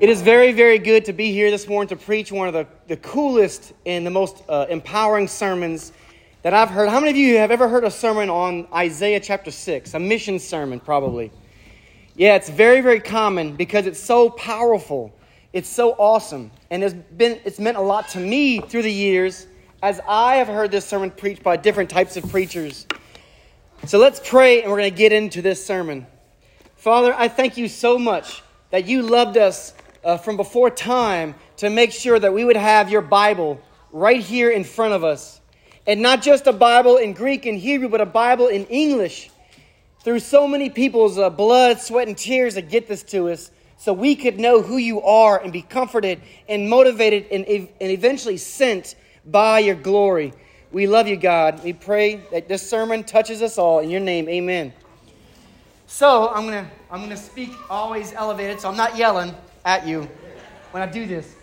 It is very, very good to be here this morning to preach one of the, the coolest and the most uh, empowering sermons that I've heard. How many of you have ever heard a sermon on Isaiah chapter 6? A mission sermon, probably. Yeah, it's very, very common because it's so powerful. It's so awesome. And it's, been, it's meant a lot to me through the years as I have heard this sermon preached by different types of preachers. So let's pray and we're going to get into this sermon. Father, I thank you so much that you loved us uh, from before time to make sure that we would have your Bible right here in front of us. And not just a Bible in Greek and Hebrew, but a Bible in English. Through so many people's uh, blood, sweat, and tears to get this to us, so we could know who you are and be comforted and motivated and, and eventually sent by your glory. We love you, God. We pray that this sermon touches us all. In your name, amen. So I'm gonna I'm gonna speak always elevated, so I'm not yelling at you when I do this.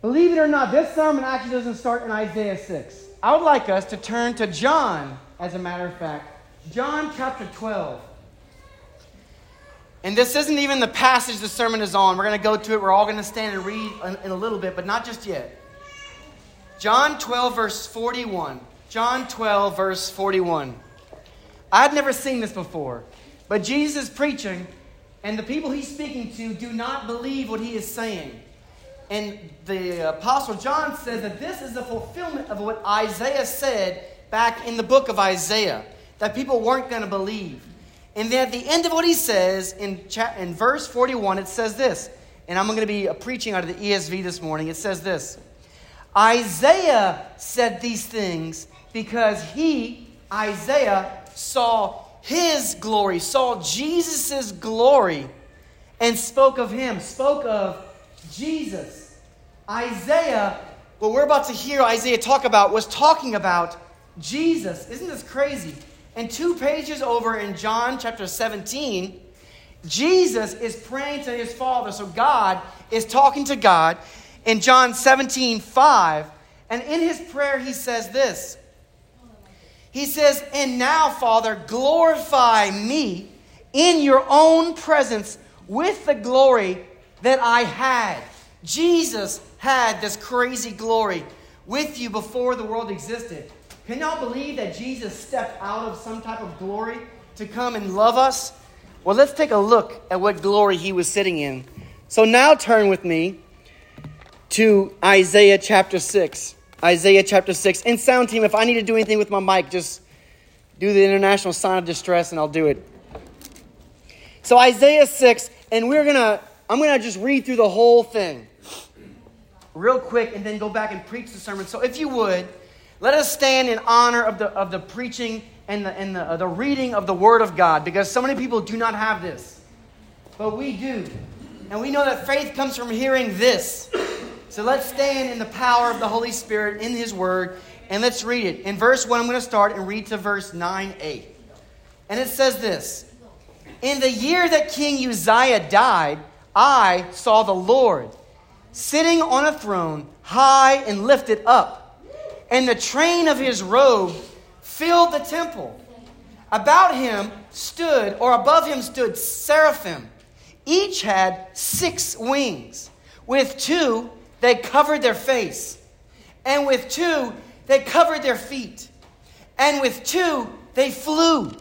Believe it or not, this sermon actually doesn't start in Isaiah 6. I would like us to turn to John, as a matter of fact. John chapter 12. And this isn't even the passage the sermon is on. We're going to go to it. We're all going to stand and read in a little bit, but not just yet. John 12, verse 41. John 12, verse 41. I'd never seen this before, but Jesus preaching, and the people he's speaking to do not believe what he is saying. And the Apostle John says that this is the fulfillment of what Isaiah said back in the book of Isaiah, that people weren't going to believe. And then at the end of what he says, in, in verse 41, it says this, and I'm going to be preaching out of the ESV this morning. It says this Isaiah said these things because he, Isaiah, saw his glory, saw Jesus' glory, and spoke of him, spoke of Jesus. Isaiah, what we're about to hear Isaiah talk about, was talking about Jesus. Isn't this crazy? And two pages over in John chapter 17, Jesus is praying to his Father. So God is talking to God in John 17, 5. And in his prayer, he says this he says, And now, Father, glorify me in your own presence with the glory that I had. Jesus had this crazy glory with you before the world existed. Can y'all believe that Jesus stepped out of some type of glory to come and love us? Well, let's take a look at what glory he was sitting in. So now turn with me to Isaiah chapter 6. Isaiah chapter 6. And sound team, if I need to do anything with my mic, just do the international sign of distress and I'll do it. So Isaiah 6, and we're gonna, I'm gonna just read through the whole thing real quick and then go back and preach the sermon. So if you would, let us stand in honor of the, of the preaching and, the, and the, uh, the reading of the Word of God because so many people do not have this. But we do. And we know that faith comes from hearing this. So let's stand in the power of the Holy Spirit in His Word and let's read it. In verse 1, I'm going to start and read to verse 9a. And it says this In the year that King Uzziah died, I saw the Lord sitting on a throne, high and lifted up, and the train of his robe filled the temple. About him stood, or above him stood, seraphim. Each had six wings. With two, they covered their face, and with two, they covered their feet, and with two, they flew.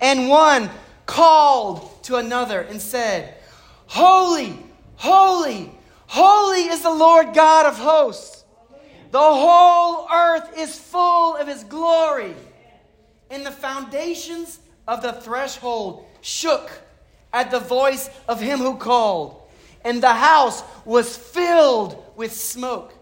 And one called to another and said, Holy, holy, holy is the Lord God of hosts. The whole earth is full of his glory. And the foundations of the threshold shook at the voice of him who called and the house was filled with smoke.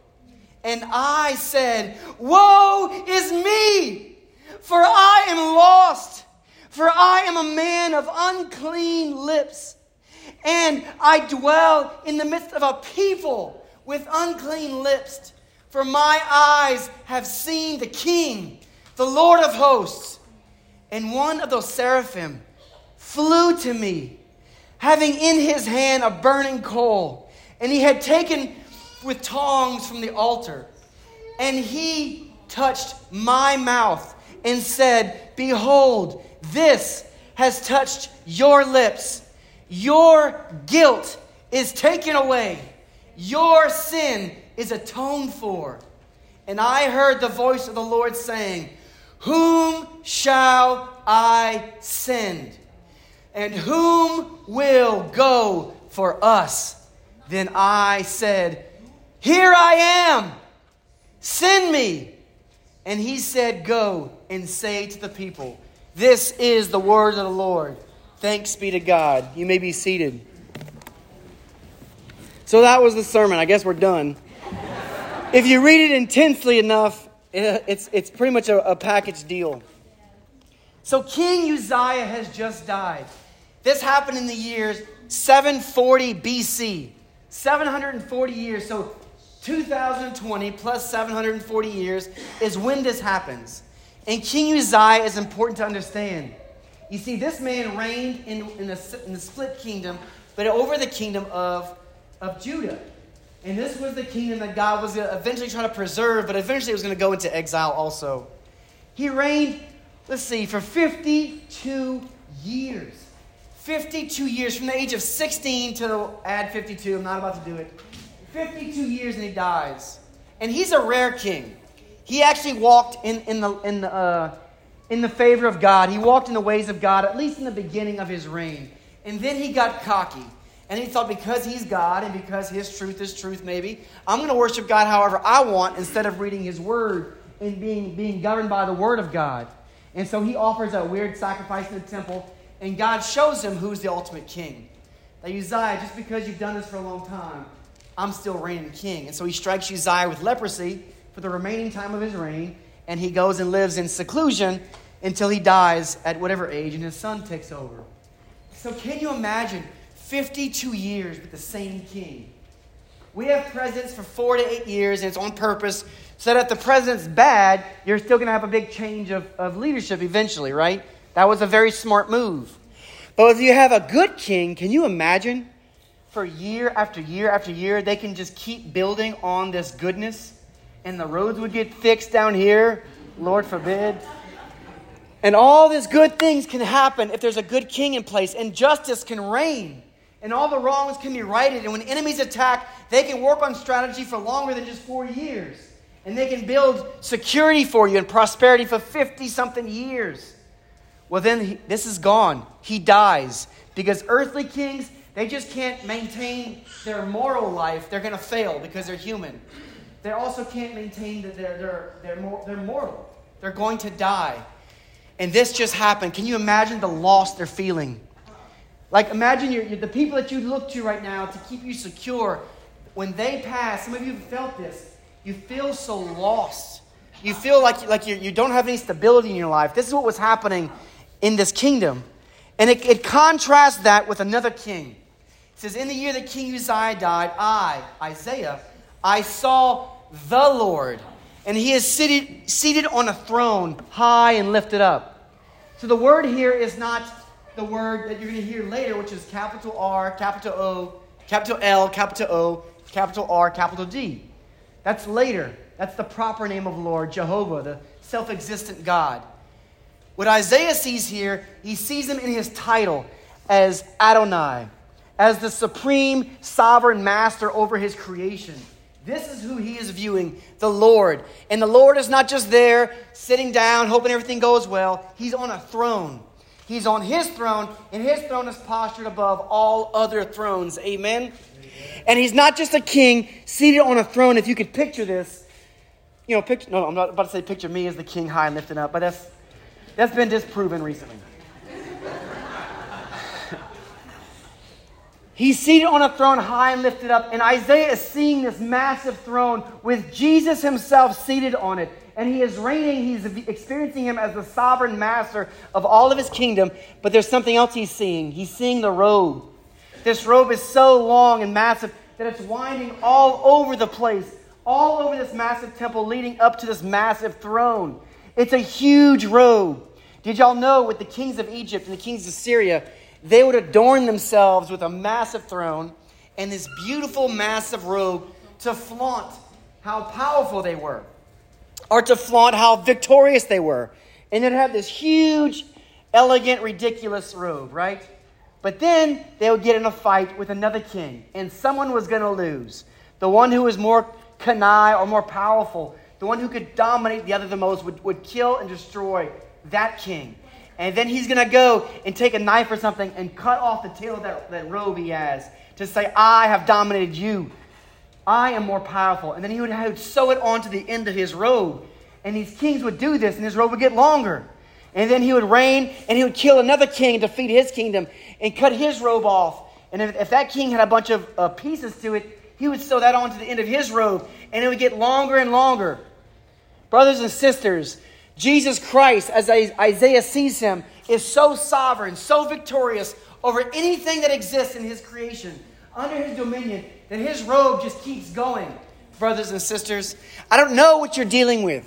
And I said, Woe is me, for I am lost, for I am a man of unclean lips, and I dwell in the midst of a people with unclean lips. For my eyes have seen the King, the Lord of hosts. And one of those seraphim flew to me having in his hand a burning coal. And he had taken with tongs from the altar. And he touched my mouth and said, Behold, this has touched your lips. Your guilt is taken away. Your sin is atoned for. And I heard the voice of the Lord saying, Whom shall I send? And whom will go for us? Then I said, Here I am. Send me. And he said, Go and say to the people, This is the word of the Lord. Thanks be to God. You may be seated. So that was the sermon. I guess we're done. if you read it intensely enough, it's, it's pretty much a, a package deal. So King Uzziah has just died. This happened in the years 740 BC. 740 years. So 2020 plus 740 years is when this happens. And King Uzziah is important to understand. You see, this man reigned in, in, the, in the split kingdom, but over the kingdom of of Judah. And this was the kingdom that God was eventually try to preserve, but eventually it was going to go into exile also. He reigned, let's see, for 52 years. 52 years, from the age of 16 to add 52. I'm not about to do it. 52 years and he dies. And he's a rare king. He actually walked in, in, the, in, the, uh, in the favor of God. He walked in the ways of God, at least in the beginning of his reign. And then he got cocky. And he thought, because he's God and because his truth is truth, maybe, I'm going to worship God however I want instead of reading his word and being, being governed by the word of God. And so he offers a weird sacrifice in the temple, and God shows him who's the ultimate king. That Uzziah, just because you've done this for a long time, I'm still reigning king. And so he strikes Uzziah with leprosy for the remaining time of his reign, and he goes and lives in seclusion until he dies at whatever age, and his son takes over. So can you imagine? 52 years with the same king. We have presidents for four to eight years, and it's on purpose so that if the president's bad, you're still going to have a big change of, of leadership eventually, right? That was a very smart move. But if you have a good king, can you imagine for year after year after year, they can just keep building on this goodness, and the roads would get fixed down here, Lord forbid. And all these good things can happen if there's a good king in place, and justice can reign and all the wrongs can be righted. And when enemies attack, they can work on strategy for longer than just four years. And they can build security for you and prosperity for 50 something years. Well, then he, this is gone. He dies. Because earthly kings, they just can't maintain their moral life. They're going to fail because they're human. They also can't maintain that they're, they're, they're, they're mortal. They're going to die. And this just happened. Can you imagine the loss they're feeling? Like, imagine you're, you're, the people that you look to right now to keep you secure. When they pass, some of you have felt this. You feel so lost. You feel like, like you, you don't have any stability in your life. This is what was happening in this kingdom. And it, it contrasts that with another king. It says, In the year that King Uzziah died, I, Isaiah, I saw the Lord, and he is seated, seated on a throne, high and lifted up. So the word here is not the word that you're going to hear later, which is capital R, capital O, capital L, capital O, capital R, capital D. That's later. That's the proper name of Lord, Jehovah, the self existent God. What Isaiah sees here, he sees him in his title as Adonai, as the supreme sovereign master over his creation. This is who he is viewing, the Lord. And the Lord is not just there sitting down, hoping everything goes well. He's on a throne. He's on his throne, and his throne is postured above all other thrones. Amen? And he's not just a king seated on a throne. If you could picture this, you know, picture, no, I'm not about to say picture me as the king high and lifted up, but that's, that's been disproven recently. He's seated on a throne high and lifted up, and Isaiah is seeing this massive throne with Jesus himself seated on it and he is reigning. He's experiencing him as the sovereign master of all of his kingdom. But there's something else he's seeing. He's seeing the robe. This robe is so long and massive that it's winding all over the place, all over this massive temple leading up to this massive throne. It's a huge robe. Did y'all know with the kings of Egypt and the kings of Syria, they would adorn themselves with a massive throne and this beautiful, massive robe to flaunt how powerful they were or to flaunt how victorious they were. And they'd have this huge, elegant, ridiculous robe, right? But then they would get in a fight with another king, and someone was going to lose. The one who was more canaille or more powerful, the one who could dominate the other the most, would, would kill and destroy that king. And then he's going to go and take a knife or something and cut off the tail of that, that robe he has to say, I have dominated you. I am more powerful. And then he would, he would sew it onto the end of his robe. And these kings would do this, and his robe would get longer. And then he would reign, and he would kill another king and defeat his kingdom and cut his robe off. And if, if that king had a bunch of uh, pieces to it, he would sew that onto the end of his robe, and it would get longer and longer. Brothers and sisters, Jesus Christ, as Isaiah sees him, is so sovereign, so victorious over anything that exists in his creation, under his dominion, that his robe just keeps going. Brothers and sisters, I don't know what you're dealing with.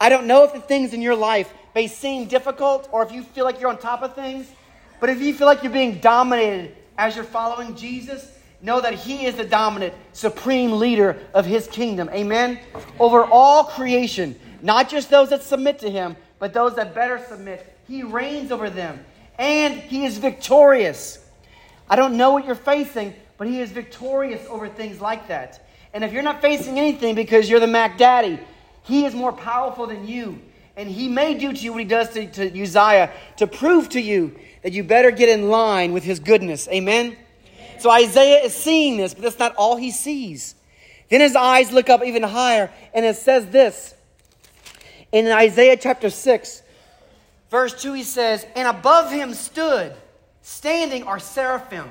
I don't know if the things in your life may seem difficult or if you feel like you're on top of things. But if you feel like you're being dominated as you're following Jesus, know that He is the dominant, supreme leader of His kingdom. Amen? Over all creation. Not just those that submit to him, but those that better submit. He reigns over them. And he is victorious. I don't know what you're facing, but he is victorious over things like that. And if you're not facing anything because you're the Mac Daddy, he is more powerful than you. And he may do to you what he does to, to Uzziah to prove to you that you better get in line with his goodness. Amen? So Isaiah is seeing this, but that's not all he sees. Then his eyes look up even higher, and it says this in Isaiah chapter 6, verse 2, he says, And above him stood, standing are seraphim.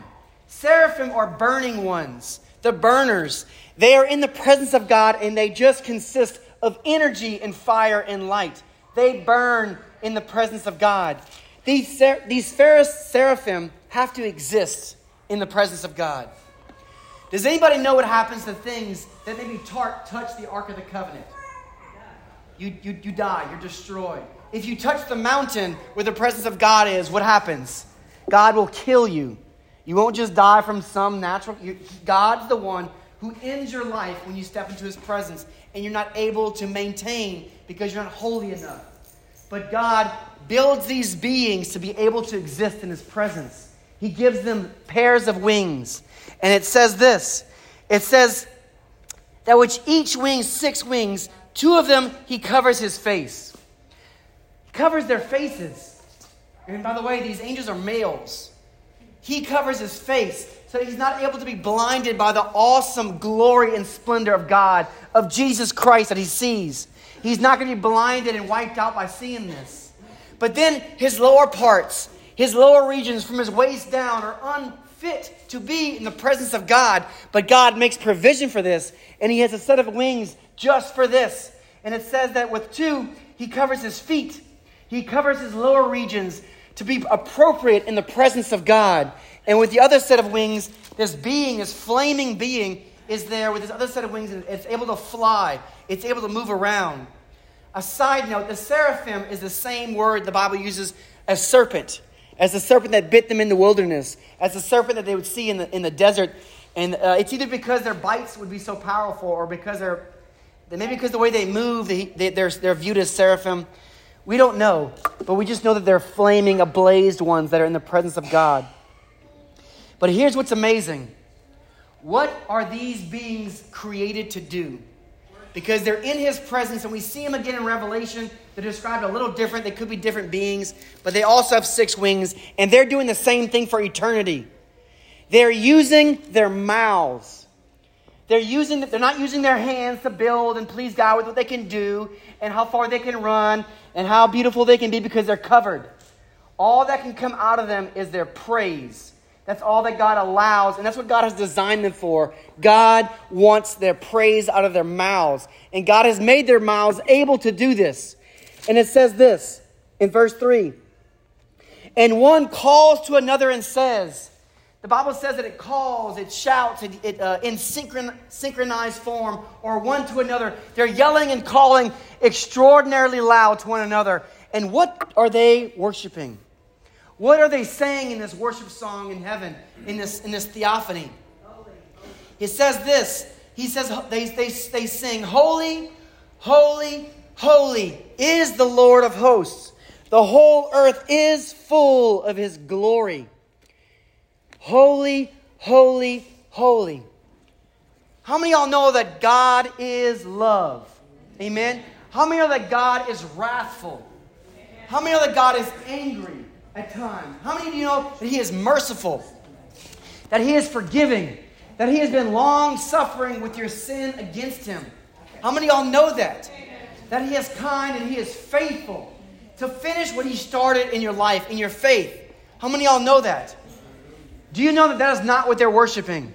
Seraphim are burning ones, the burners. They are in the presence of God and they just consist of energy and fire and light. They burn in the presence of God. These, these seraphim have to exist in the presence of God. Does anybody know what happens to things that maybe touch the Ark of the Covenant? You, you, you die, you're destroyed. If you touch the mountain where the presence of God is, what happens? God will kill you. You won't just die from some natural. You, God's the one who ends your life when you step into his presence and you're not able to maintain because you're not holy enough. But God builds these beings to be able to exist in his presence. He gives them pairs of wings. And it says this it says that which each wing, six wings, Two of them, he covers his face. Covers their faces. And by the way, these angels are males. He covers his face so he's not able to be blinded by the awesome glory and splendor of God, of Jesus Christ that he sees. He's not going to be blinded and wiped out by seeing this. But then his lower parts, his lower regions from his waist down are unfit to be in the presence of God. But God makes provision for this, and he has a set of wings just for this. And it says that with two, he covers his feet, he covers his lower regions to be appropriate in the presence of God. And with the other set of wings, this being, this flaming being, is there with this other set of wings, and it's able to fly, it's able to move around. A side note the seraphim is the same word the Bible uses as serpent, as the serpent that bit them in the wilderness, as the serpent that they would see in the, in the desert. And uh, it's either because their bites would be so powerful or because they're maybe because the way they move, they, they, they're, they're viewed as seraphim. We don't know, but we just know that they're flaming, ablazed ones that are in the presence of God. But here's what's amazing what are these beings created to do? Because they're in his presence, and we see them again in Revelation. They're described a little different. They could be different beings, but they also have six wings, and they're doing the same thing for eternity. They're using their mouths they're, using, they're not using their hands to build and please God with what they can do and how far they can run and how beautiful they can be because they're covered. All that can come out of them is their praise. That's all that God allows, and that's what God has designed them for. God wants their praise out of their mouths, and God has made their mouths able to do this. And it says this in verse 3 And one calls to another and says, the Bible says that it calls, it shouts, it, it uh, in synchron, synchronized form, or one to another. They're yelling and calling extraordinarily loud to one another. And what are they worshiping? What are they saying in this worship song in heaven, in this, in this theophany? He says this. He says, they, they, they sing, Holy, holy, holy is the Lord of hosts. The whole earth is full of his glory. Holy, holy, holy. How many y'all know that God is love? Amen. How many know that God is wrathful? How many know that God is angry at times? How many of you know that He is merciful? That He is forgiving? That He has been long suffering with your sin against Him? How many of y'all know that? That He is kind and He is faithful to finish what He started in your life, in your faith. How many of y'all know that? Do you know that that is not what they're worshiping?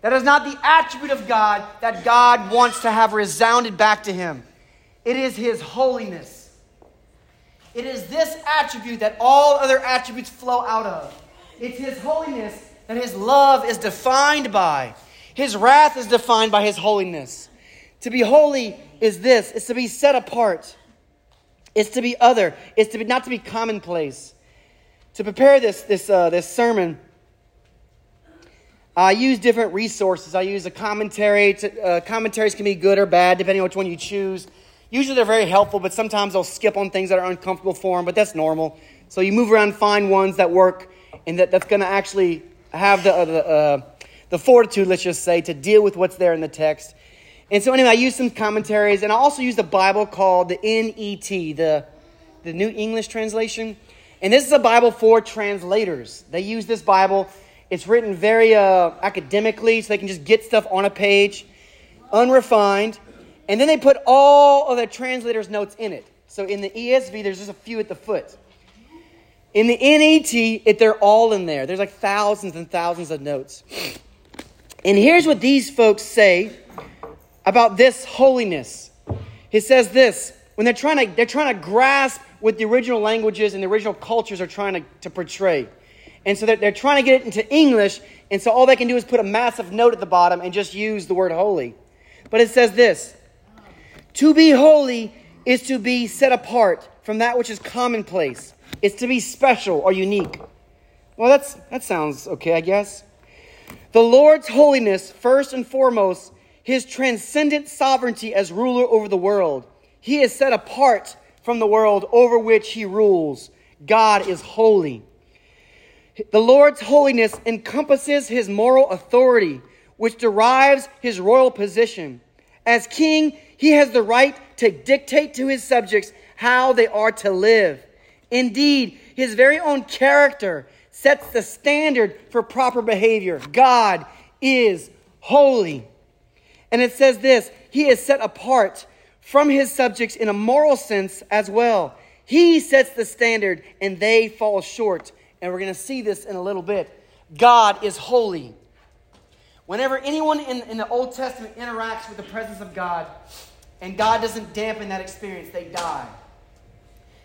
That is not the attribute of God that God wants to have resounded back to him. It is his holiness. It is this attribute that all other attributes flow out of. It's his holiness that his love is defined by. His wrath is defined by his holiness. To be holy is this it's to be set apart, it's to be other, it's to be not to be commonplace. To prepare this, this, uh, this sermon, I use different resources. I use a commentary. To, uh, commentaries can be good or bad depending on which one you choose. Usually they're very helpful, but sometimes they'll skip on things that are uncomfortable for them, but that's normal. So you move around, find ones that work and that, that's going to actually have the, uh, the, uh, the fortitude, let's just say, to deal with what's there in the text. And so, anyway, I use some commentaries, and I also use the Bible called the NET, the, the New English Translation. And this is a Bible for translators. They use this Bible it's written very uh, academically, so they can just get stuff on a page, unrefined. And then they put all of the translator's notes in it. So in the ESV, there's just a few at the foot. In the NET, it, they're all in there. There's like thousands and thousands of notes. And here's what these folks say about this holiness. He says this when they're trying to, they're trying to grasp what the original languages and the original cultures are trying to, to portray. And so they're, they're trying to get it into English, and so all they can do is put a massive note at the bottom and just use the word holy. But it says this To be holy is to be set apart from that which is commonplace, it's to be special or unique. Well, that's, that sounds okay, I guess. The Lord's holiness, first and foremost, his transcendent sovereignty as ruler over the world. He is set apart from the world over which he rules. God is holy. The Lord's holiness encompasses his moral authority, which derives his royal position. As king, he has the right to dictate to his subjects how they are to live. Indeed, his very own character sets the standard for proper behavior. God is holy. And it says this He is set apart from his subjects in a moral sense as well. He sets the standard, and they fall short and we're going to see this in a little bit. God is holy. Whenever anyone in, in the Old Testament interacts with the presence of God and God doesn't dampen that experience, they die.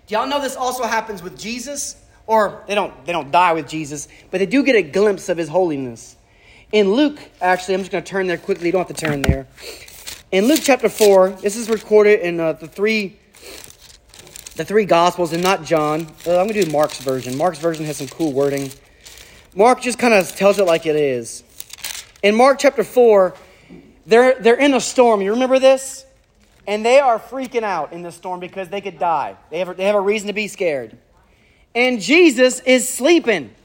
Do y'all know this also happens with Jesus? Or they don't, they don't die with Jesus, but they do get a glimpse of his holiness. In Luke, actually, I'm just going to turn there quickly. You don't have to turn there. In Luke chapter 4, this is recorded in uh, the three the three Gospels and not John. Uh, I'm going to do Mark's version. Mark's version has some cool wording. Mark just kind of tells it like it is. In Mark chapter 4, they're, they're in a storm. You remember this? And they are freaking out in the storm because they could die. They have, they have a reason to be scared. And Jesus is sleeping.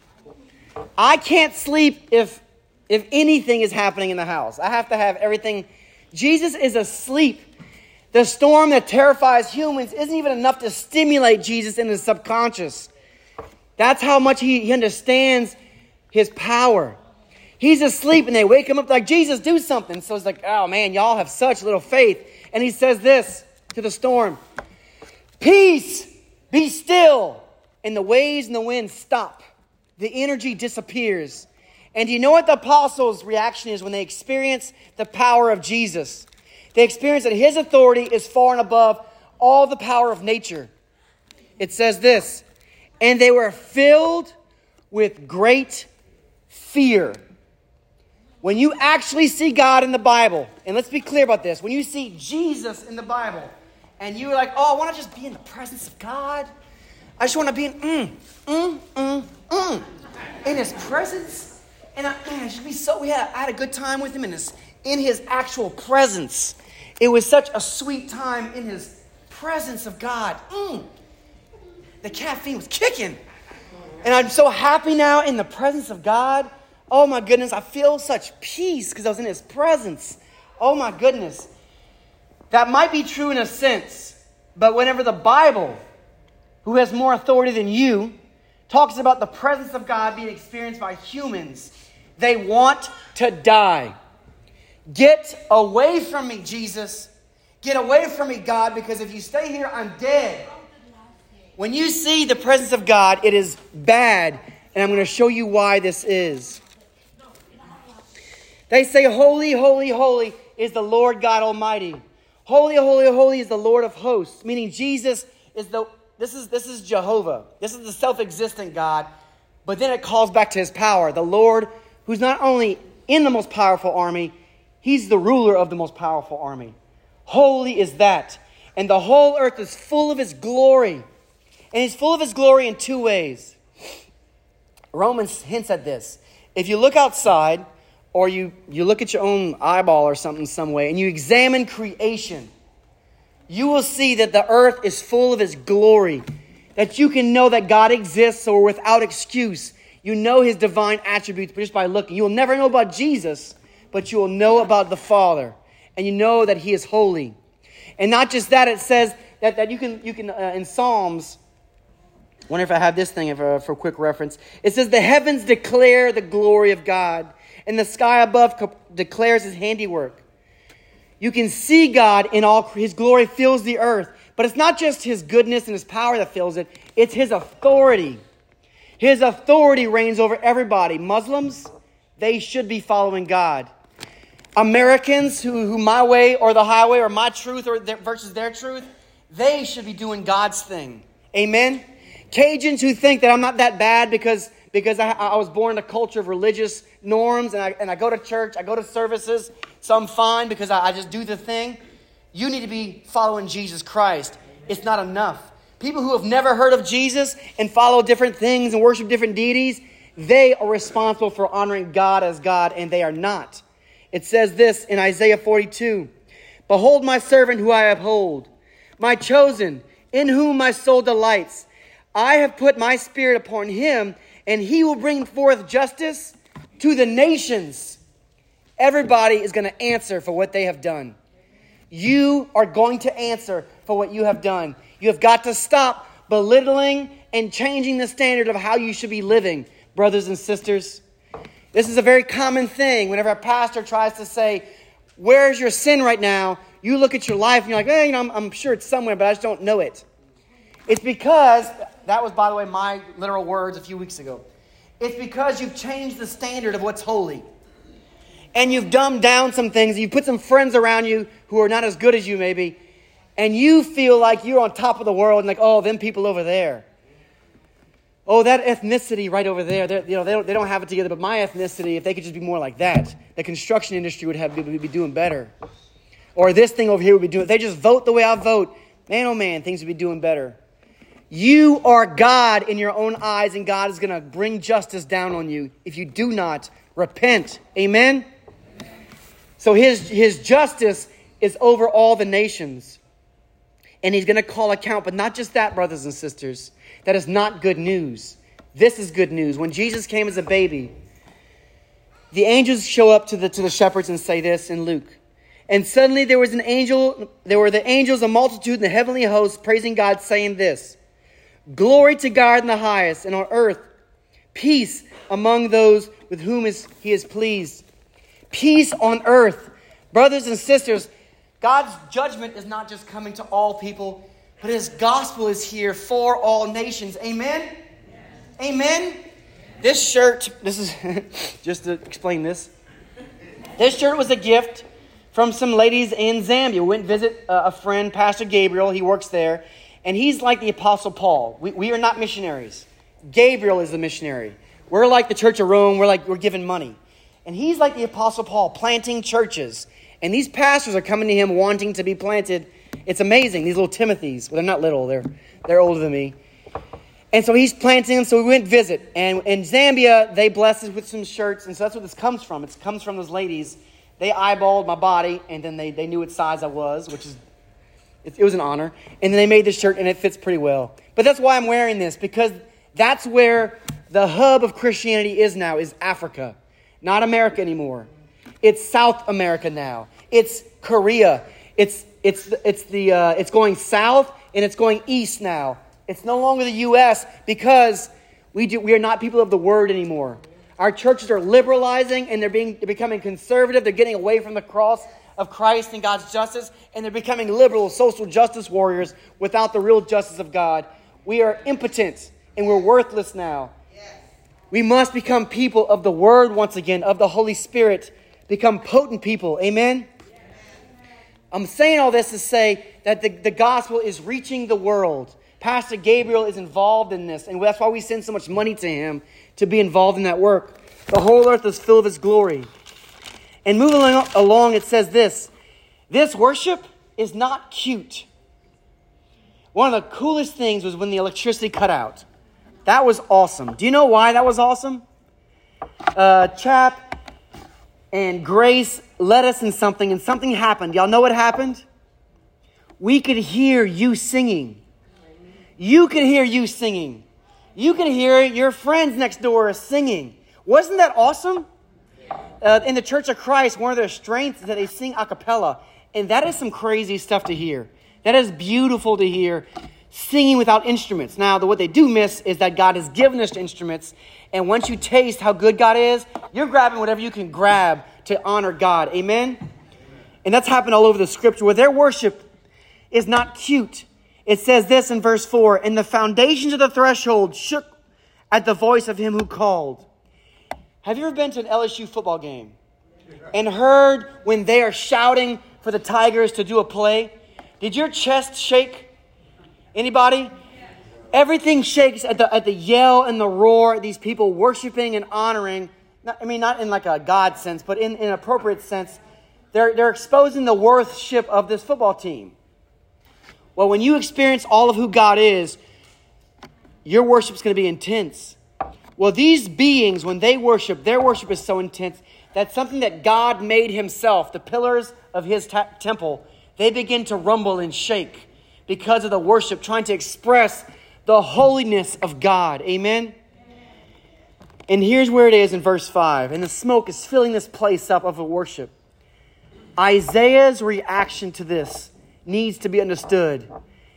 I can't sleep if, if anything is happening in the house. I have to have everything. Jesus is asleep the storm that terrifies humans isn't even enough to stimulate Jesus in his subconscious. That's how much he, he understands his power. He's asleep and they wake him up like, Jesus, do something. So it's like, oh man, y'all have such little faith. And he says this to the storm Peace, be still. And the waves and the wind stop. The energy disappears. And do you know what the apostles' reaction is when they experience the power of Jesus? They experience that his authority is far and above all the power of nature. It says this, and they were filled with great fear. When you actually see God in the Bible, and let's be clear about this, when you see Jesus in the Bible, and you're like, oh, I want to just be in the presence of God. I just want to be in, mm, mm, mm, mm, in His presence. And I, man, be so, we had, I had a good time with Him in His, in His actual presence. It was such a sweet time in his presence of God. Mm. The caffeine was kicking. And I'm so happy now in the presence of God. Oh my goodness, I feel such peace because I was in His presence. Oh my goodness. That might be true in a sense, but whenever the Bible, who has more authority than you, talks about the presence of God being experienced by humans, they want to die. Get away from me, Jesus. Get away from me, God, because if you stay here, I'm dead. When you see the presence of God, it is bad, and I'm going to show you why this is. They say, Holy, holy, holy is the Lord God Almighty. Holy, holy, holy is the Lord of hosts, meaning Jesus is the this is this is Jehovah. This is the self-existent God. But then it calls back to his power, the Lord who's not only in the most powerful army, he's the ruler of the most powerful army. Holy is that. And the whole earth is full of his glory. And he's full of his glory in two ways. Romans hints at this. If you look outside, or you, you look at your own eyeball or something some way, and you examine creation, you will see that the earth is full of his glory. That you can know that God exists or without excuse. You know his divine attributes just by looking. You will never know about Jesus, but you will know about the Father. And you know that he is holy. And not just that, it says that, that you can, you can uh, in Psalms, wonder if I have this thing for, for quick reference. It says, The heavens declare the glory of God, and the sky above co- declares his handiwork. You can see God in all, his glory fills the earth. But it's not just his goodness and his power that fills it, it's his authority. His authority reigns over everybody. Muslims, they should be following God. Americans who, who my way or the highway or my truth or their, versus their truth, they should be doing God's thing. Amen? Cajuns who think that I'm not that bad because, because I, I was born in a culture of religious norms and I, and I go to church, I go to services, so I'm fine because I, I just do the thing. You need to be following Jesus Christ. It's not enough. People who have never heard of Jesus and follow different things and worship different deities, they are responsible for honoring God as God, and they are not. It says this in Isaiah 42 Behold, my servant who I uphold, my chosen, in whom my soul delights. I have put my spirit upon him, and he will bring forth justice to the nations. Everybody is going to answer for what they have done. You are going to answer for what you have done. You have got to stop belittling and changing the standard of how you should be living, brothers and sisters. This is a very common thing. Whenever a pastor tries to say, Where's your sin right now? You look at your life and you're like, you know, I'm, I'm sure it's somewhere, but I just don't know it. It's because, that was, by the way, my literal words a few weeks ago. It's because you've changed the standard of what's holy. And you've dumbed down some things. You've put some friends around you who are not as good as you, maybe. And you feel like you're on top of the world and like, oh, them people over there. Oh, that ethnicity right over there, you know, they don't, they don't have it together, but my ethnicity, if they could just be more like that, the construction industry would, have, be doing better. Or this thing over here would be doing, if they just vote the way I vote, man, oh man, things would be doing better. You are God in your own eyes, and God is going to bring justice down on you if you do not repent. Amen? So his, his justice is over all the nations. And he's going to call account. But not just that, brothers and sisters. That is not good news. This is good news. When Jesus came as a baby, the angels show up to the, to the shepherds and say this in Luke. And suddenly there was an angel, there were the angels, a multitude in the heavenly host, praising God, saying this Glory to God in the highest, and on earth, peace among those with whom is, he is pleased. Peace on earth. Brothers and sisters, God's judgment is not just coming to all people, but his gospel is here for all nations. Amen? Amen? This shirt, this is just to explain this. This shirt was a gift from some ladies in Zambia. We went visit uh, a friend, Pastor Gabriel. He works there. And he's like the Apostle Paul. We, we are not missionaries. Gabriel is the missionary. We're like the Church of Rome. We're like, we're giving money. And he's like the Apostle Paul, planting churches. And these pastors are coming to him wanting to be planted. It's amazing. These little Timothys. Well, they're not little, they're, they're older than me. And so he's planting them. So we went visit. And in Zambia, they blessed us with some shirts. And so that's where this comes from. It comes from those ladies. They eyeballed my body, and then they, they knew what size I was, which is, it, it was an honor. And then they made this shirt, and it fits pretty well. But that's why I'm wearing this, because That's where the hub of Christianity is now, is Africa. Not America anymore. It's South America now. It's Korea. It's, it's, it's, the, uh, it's going south and it's going east now. It's no longer the U.S. because we, do, we are not people of the word anymore. Our churches are liberalizing and they're, being, they're becoming conservative. They're getting away from the cross of Christ and God's justice, and they're becoming liberal social justice warriors without the real justice of God. We are impotent and we're worthless now. We must become people of the Word once again, of the Holy Spirit, become potent people. Amen? I'm saying all this to say that the, the gospel is reaching the world. Pastor Gabriel is involved in this, and that's why we send so much money to him to be involved in that work. The whole earth is filled of his glory. And moving along, it says this this worship is not cute. One of the coolest things was when the electricity cut out. That was awesome. Do you know why that was awesome? Uh, Chap and Grace led us in something, and something happened. Y'all know what happened? We could hear you singing. You could hear you singing. You could hear your friends next door singing. Wasn't that awesome? Uh, in the Church of Christ, one of their strengths is that they sing a cappella. And that is some crazy stuff to hear. That is beautiful to hear singing without instruments. Now, the, what they do miss is that God has given us instruments, and once you taste how good God is, you're grabbing whatever you can grab to honor God. Amen? And that's happened all over the scripture where their worship is not cute. It says this in verse 4 And the foundations of the threshold shook at the voice of him who called. Have you ever been to an LSU football game and heard when they are shouting for the Tigers to do a play? Did your chest shake? Anybody? Everything shakes at the, at the yell and the roar, these people worshiping and honoring. Not, I mean, not in like a God sense, but in, an appropriate sense. They're, they're exposing the worship of this football team. Well, when you experience all of who God is, your worship is going to be intense. Well, these beings, when they worship, their worship is so intense that something that God made Himself, the pillars of His temple, they begin to rumble and shake because of the worship, trying to express the holiness of God. Amen? And here's where it is in verse 5. And the smoke is filling this place up of a worship. Isaiah's reaction to this needs to be understood.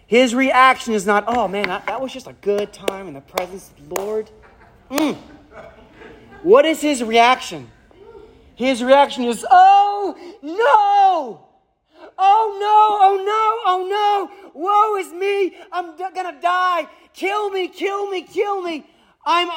His reaction is not, oh man, that, that was just a good time in the presence of the Lord. Mm. What is his reaction? His reaction is, oh no! Oh no, oh no, oh no, woe is me, I'm d- gonna die. Kill me, kill me, kill me. I'm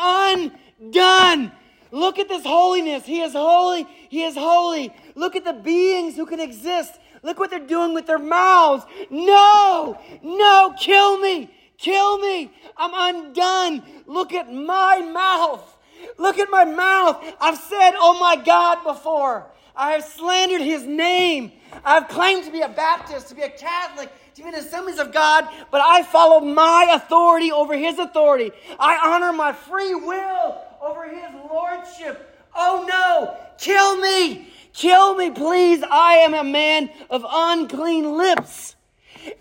undone. Look at this holiness. He is holy, he is holy. Look at the beings who can exist. Look what they're doing with their mouths. No, no, kill me, kill me. I'm undone. Look at my mouth. Look at my mouth. I've said, oh my God, before. I have slandered his name. I've claimed to be a Baptist, to be a Catholic, to be the assemblies of God, but I follow my authority over his authority. I honor my free will over his lordship. Oh no, kill me. Kill me, please. I am a man of unclean lips.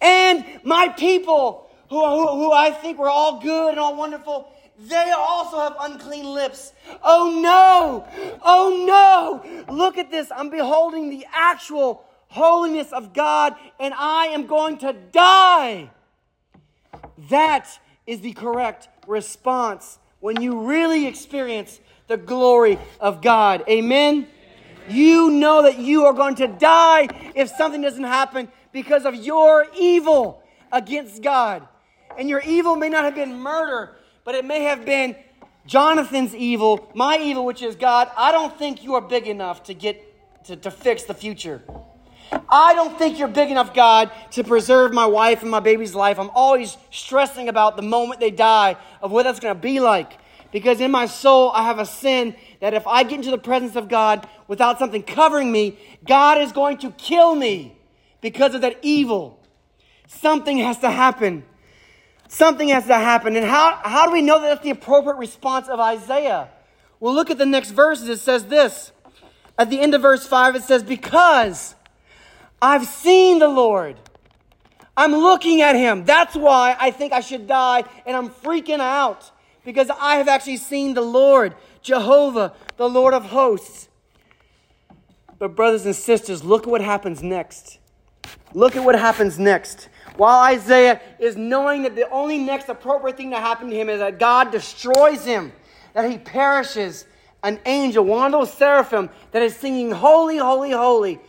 And my people, who, who, who I think were all good and all wonderful, they also have unclean lips. Oh no! Oh no! Look at this. I'm beholding the actual holiness of God and I am going to die. That is the correct response when you really experience the glory of God. Amen? You know that you are going to die if something doesn't happen because of your evil against God. And your evil may not have been murder, but it may have been Jonathan's evil, my evil, which is God. I don't think you are big enough to get to, to fix the future. I don't think you're big enough, God, to preserve my wife and my baby's life. I'm always stressing about the moment they die, of what that's going to be like. Because in my soul, I have a sin that if I get into the presence of God without something covering me, God is going to kill me because of that evil. Something has to happen. Something has to happen. And how, how do we know that that's the appropriate response of Isaiah? Well, look at the next verses. It says this. At the end of verse 5, it says, Because I've seen the Lord. I'm looking at him. That's why I think I should die and I'm freaking out because I have actually seen the Lord, Jehovah, the Lord of hosts. But, brothers and sisters, look at what happens next. Look at what happens next. While Isaiah is knowing that the only next appropriate thing to happen to him is that God destroys him, that he perishes, an angel, one of those seraphim that is singing, Holy, Holy, Holy,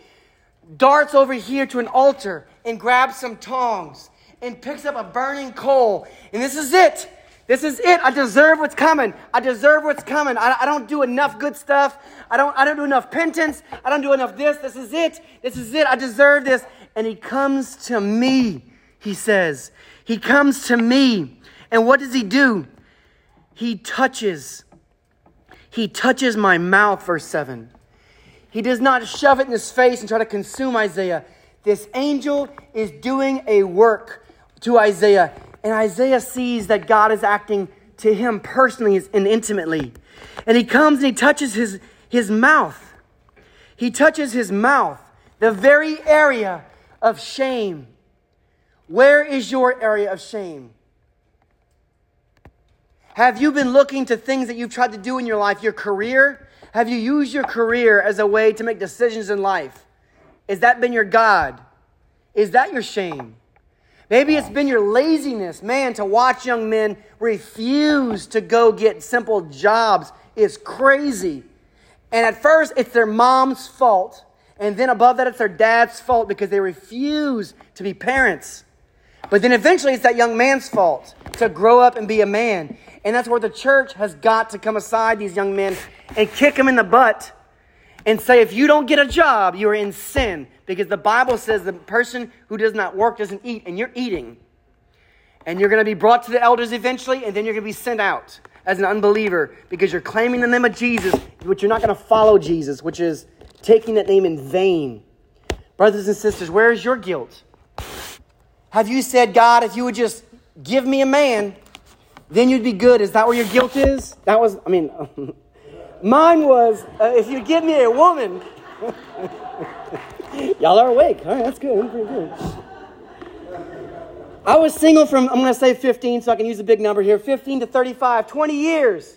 darts over here to an altar and grabs some tongs and picks up a burning coal. And this is it. This is it. I deserve what's coming. I deserve what's coming. I, I, don't do enough good stuff. I don't, I don't do enough penance. I don't do enough this. This is it. This is it. I deserve this. And he comes to me, he says. He comes to me. And what does he do? He touches. He touches my mouth, verse 7. He does not shove it in his face and try to consume Isaiah. This angel is doing a work to Isaiah. And Isaiah sees that God is acting to him personally and intimately. And he comes and he touches his, his mouth. He touches his mouth, the very area of shame. Where is your area of shame? Have you been looking to things that you've tried to do in your life, your career? Have you used your career as a way to make decisions in life? Has that been your God? Is that your shame? Maybe it's been your laziness. Man, to watch young men refuse to go get simple jobs is crazy. And at first, it's their mom's fault. And then above that, it's their dad's fault because they refuse to be parents. But then eventually, it's that young man's fault to grow up and be a man. And that's where the church has got to come aside these young men and kick them in the butt and say, if you don't get a job, you are in sin. Because the Bible says the person who does not work doesn't eat, and you're eating. And you're going to be brought to the elders eventually, and then you're going to be sent out as an unbeliever because you're claiming the name of Jesus, but you're not going to follow Jesus, which is taking that name in vain. Brothers and sisters, where is your guilt? Have you said, God, if you would just give me a man, then you'd be good? Is that where your guilt is? That was, I mean, mine was, uh, if you give me a woman. Y'all are awake. All right, that's good. Pretty good. I was single from, I'm going to say 15 so I can use a big number here 15 to 35, 20 years.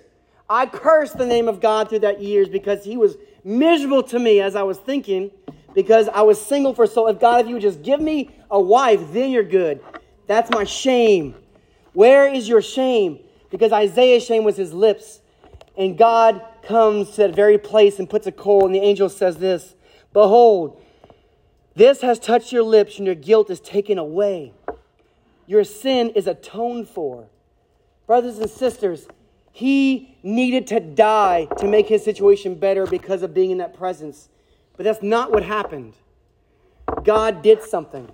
I cursed the name of God through that years because he was miserable to me as I was thinking because I was single for so if God if you would just give me a wife then you're good. That's my shame. Where is your shame? Because Isaiah's shame was his lips. And God comes to that very place and puts a coal and the angel says this, behold, this has touched your lips, and your guilt is taken away. Your sin is atoned for. Brothers and sisters, he needed to die to make his situation better because of being in that presence. But that's not what happened. God did something.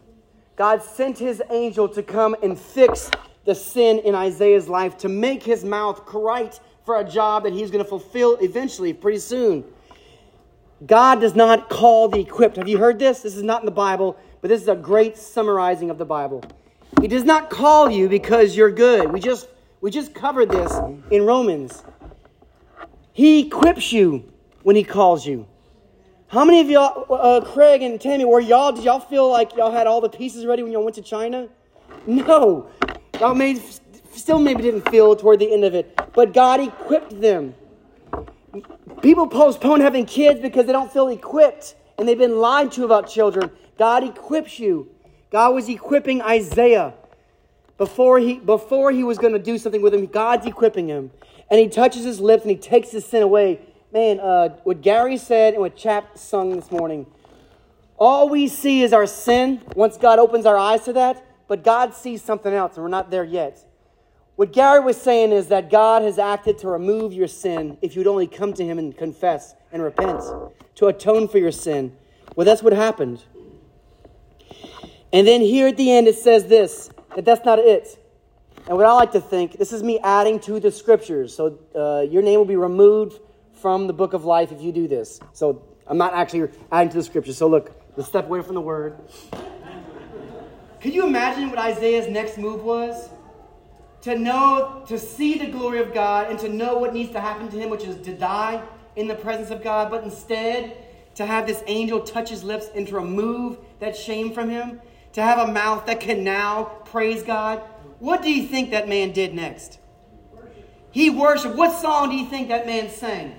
God sent his angel to come and fix the sin in Isaiah's life, to make his mouth right for a job that he's going to fulfill eventually, pretty soon. God does not call the equipped. Have you heard this? This is not in the Bible, but this is a great summarizing of the Bible. He does not call you because you're good. We just we just covered this in Romans. He equips you when he calls you. How many of y'all, uh, Craig and Tammy, were y'all, did y'all feel like y'all had all the pieces ready when y'all went to China? No. Y'all may, still maybe didn't feel toward the end of it, but God equipped them. People postpone having kids because they don't feel equipped and they've been lied to about children. God equips you. God was equipping Isaiah before he, before he was going to do something with him. God's equipping him. And he touches his lips and he takes his sin away. Man, uh, what Gary said and what Chap sung this morning, all we see is our sin once God opens our eyes to that, but God sees something else and we're not there yet. What Gary was saying is that God has acted to remove your sin if you'd only come to Him and confess and repent, to atone for your sin. Well, that's what happened. And then here at the end, it says this that that's not it. And what I like to think, this is me adding to the scriptures. So uh, your name will be removed from the book of life if you do this. So I'm not actually adding to the scripture. So look, let's step away from the word. Could you imagine what Isaiah's next move was? to know, to see the glory of God and to know what needs to happen to him, which is to die in the presence of God, but instead to have this angel touch his lips and to remove that shame from him, to have a mouth that can now praise God. What do you think that man did next? he worshiped. What song do you think that man sang?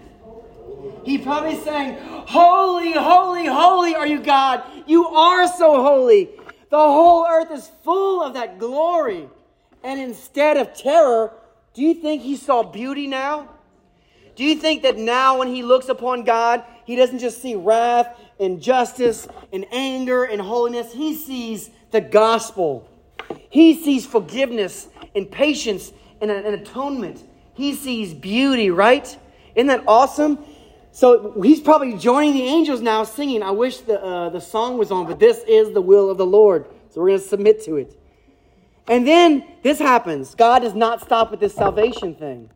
He probably sang, Holy, holy, holy are you, God. You are so holy. The whole earth is full of that glory. And instead of terror, do you think he saw beauty now? Do you think that now when he looks upon God, he doesn't just see wrath and justice and anger and holiness? He sees the gospel. He sees forgiveness and patience and an atonement. He sees beauty, right? Isn't that awesome? So he's probably joining the angels now singing. I wish the, uh, the song was on, but this is the will of the Lord. So we're going to submit to it. And then this happens. God does not stop with this salvation thing.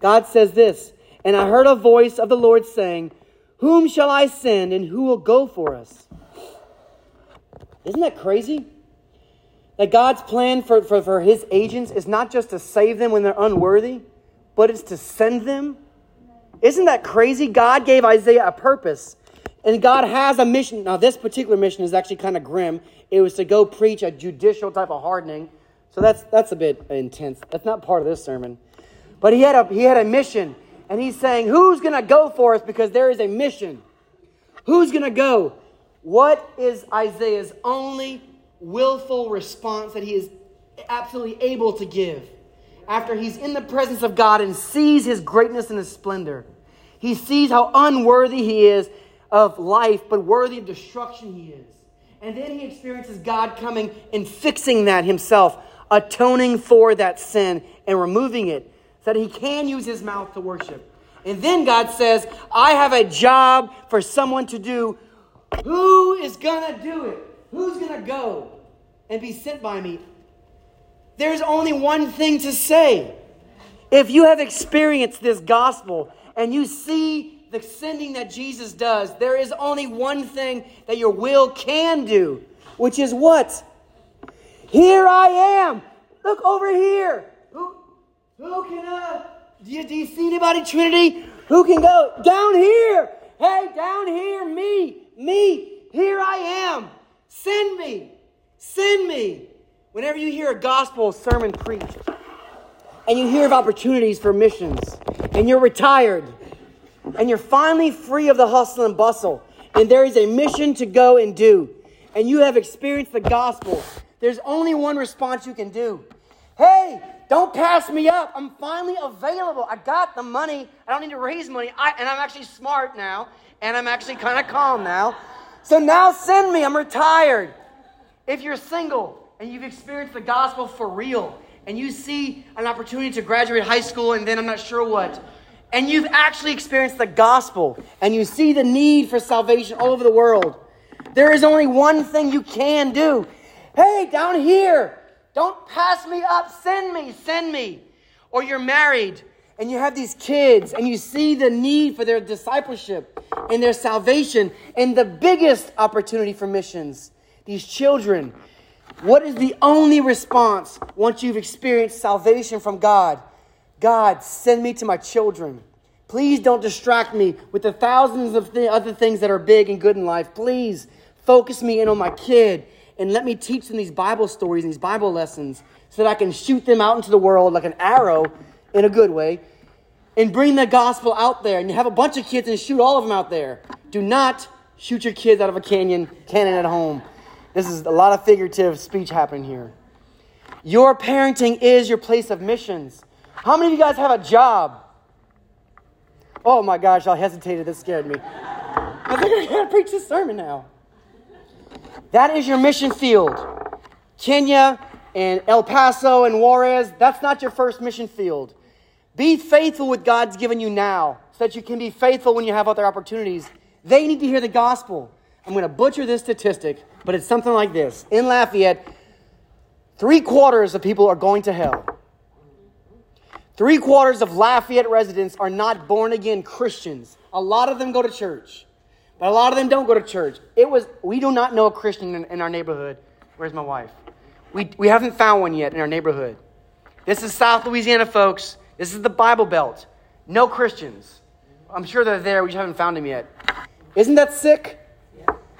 God says this And I heard a voice of the Lord saying, Whom shall I send and who will go for us? Isn't that crazy? That God's plan for, for, for his agents is not just to save them when they're unworthy, but it's to send them. Isn't that crazy? God gave Isaiah a purpose. And God has a mission. Now, this particular mission is actually kind of grim. It was to go preach a judicial type of hardening. So that's, that's a bit intense. That's not part of this sermon. But he had a, he had a mission. And he's saying, Who's going to go for us? Because there is a mission. Who's going to go? What is Isaiah's only willful response that he is absolutely able to give? After he's in the presence of God and sees his greatness and his splendor. He sees how unworthy he is of life, but worthy of destruction he is. And then he experiences God coming and fixing that himself, atoning for that sin and removing it so that he can use his mouth to worship. And then God says, I have a job for someone to do. Who is going to do it? Who's going to go and be sent by me? There's only one thing to say. If you have experienced this gospel and you see the sending that Jesus does, there is only one thing that your will can do, which is what? Here I am. Look over here. Who, who can, uh, do you, do you see anybody, Trinity? Who can go? Down here. Hey, down here, me, me. Here I am. Send me. Send me. Whenever you hear a gospel sermon preached, and you hear of opportunities for missions, and you're retired, and you're finally free of the hustle and bustle, and there is a mission to go and do, and you have experienced the gospel, there's only one response you can do. Hey, don't pass me up. I'm finally available. I got the money. I don't need to raise money. I, and I'm actually smart now, and I'm actually kind of calm now. So now send me. I'm retired. If you're single, and you've experienced the gospel for real, and you see an opportunity to graduate high school and then I'm not sure what, and you've actually experienced the gospel, and you see the need for salvation all over the world, there is only one thing you can do. Hey, down here, don't pass me up, send me, send me. Or you're married and you have these kids and you see the need for their discipleship and their salvation and the biggest opportunity for missions. These children what is the only response once you've experienced salvation from God? God, send me to my children. Please don't distract me with the thousands of th- other things that are big and good in life. Please focus me in on my kid and let me teach them these Bible stories and these Bible lessons so that I can shoot them out into the world like an arrow in a good way and bring the gospel out there. And you have a bunch of kids and shoot all of them out there. Do not shoot your kids out of a canyon cannon at home. This is a lot of figurative speech happening here. Your parenting is your place of missions. How many of you guys have a job? Oh my gosh, I hesitated. That scared me. I think I gotta preach this sermon now. That is your mission field. Kenya and El Paso and Juarez, that's not your first mission field. Be faithful with God's given you now so that you can be faithful when you have other opportunities. They need to hear the gospel. I'm going to butcher this statistic, but it's something like this. In Lafayette, three quarters of people are going to hell. Three quarters of Lafayette residents are not born again Christians. A lot of them go to church, but a lot of them don't go to church. It was we do not know a Christian in, in our neighborhood. Where's my wife? We, we haven't found one yet in our neighborhood. This is South Louisiana, folks. This is the Bible Belt. No Christians. I'm sure they're there. We just haven't found them yet. Isn't that sick?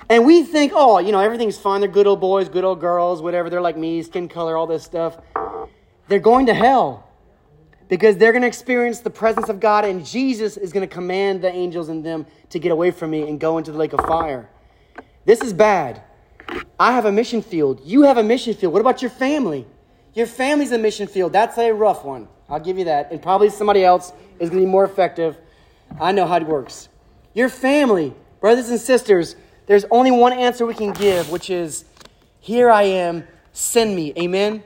And we think, oh, you know, everything's fine. They're good old boys, good old girls, whatever. They're like me, skin color, all this stuff. They're going to hell because they're going to experience the presence of God, and Jesus is going to command the angels and them to get away from me and go into the lake of fire. This is bad. I have a mission field. You have a mission field. What about your family? Your family's a mission field. That's a rough one. I'll give you that. And probably somebody else is going to be more effective. I know how it works. Your family, brothers and sisters, there's only one answer we can give, which is, Here I am, send me. Amen?